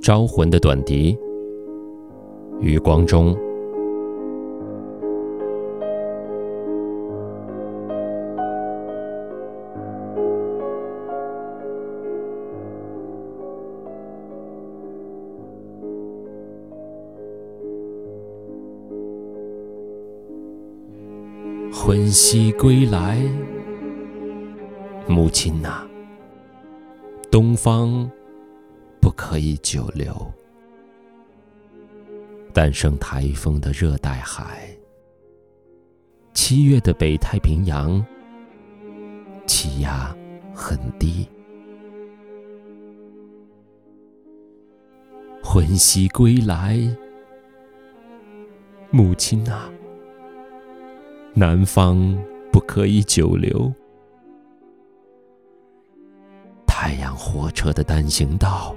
招魂的短笛，余光中。魂兮归来，母亲呐，东方可以久留。诞生台风的热带海，七月的北太平洋，气压很低。魂兮归来，母亲呐。南方不可以久留。太阳火车的单行道，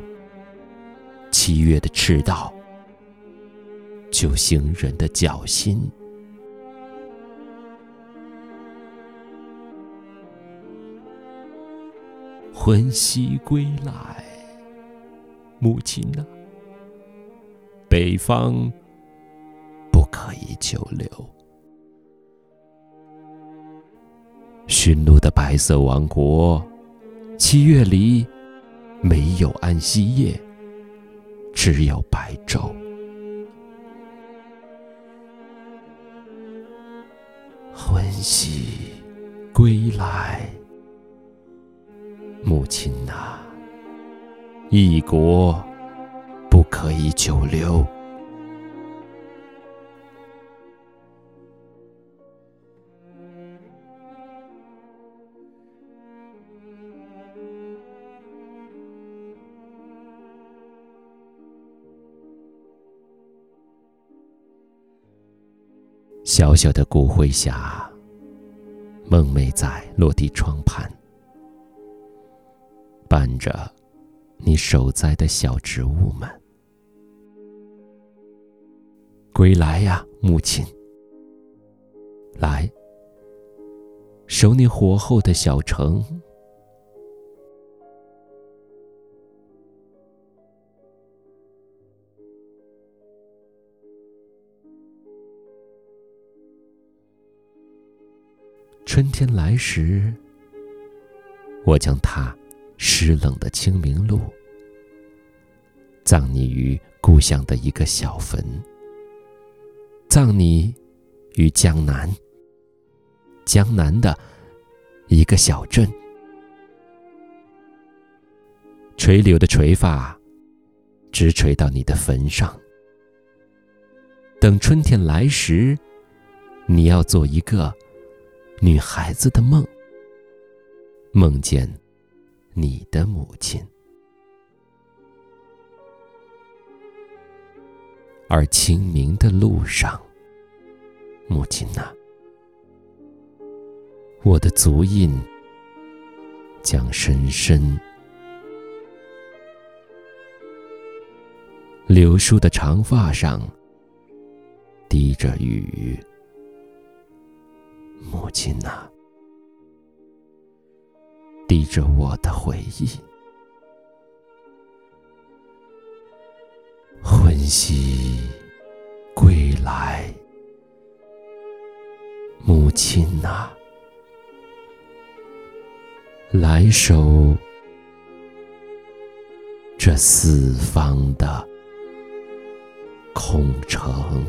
七月的赤道，就行人的脚心。魂兮归来，母亲啊，北方不可以久留。驯鹿的白色王国，七月里没有安息夜，只有白昼。欢喜归来，母亲啊，异国不可以久留。小小的骨灰匣，梦寐在落地窗畔，伴着你守栽的小植物们。归来呀，母亲！来，守你火候的小城。春天来时，我将踏湿冷的清明路，葬你于故乡的一个小坟，葬你于江南，江南的一个小镇。垂柳的垂发，直垂到你的坟上。等春天来时，你要做一个。女孩子的梦，梦见你的母亲，而清明的路上，母亲呐，我的足印将深深。柳树的长发上滴着雨。母亲呐，滴着我的回忆，魂兮归来，母亲呐，来守这四方的空城。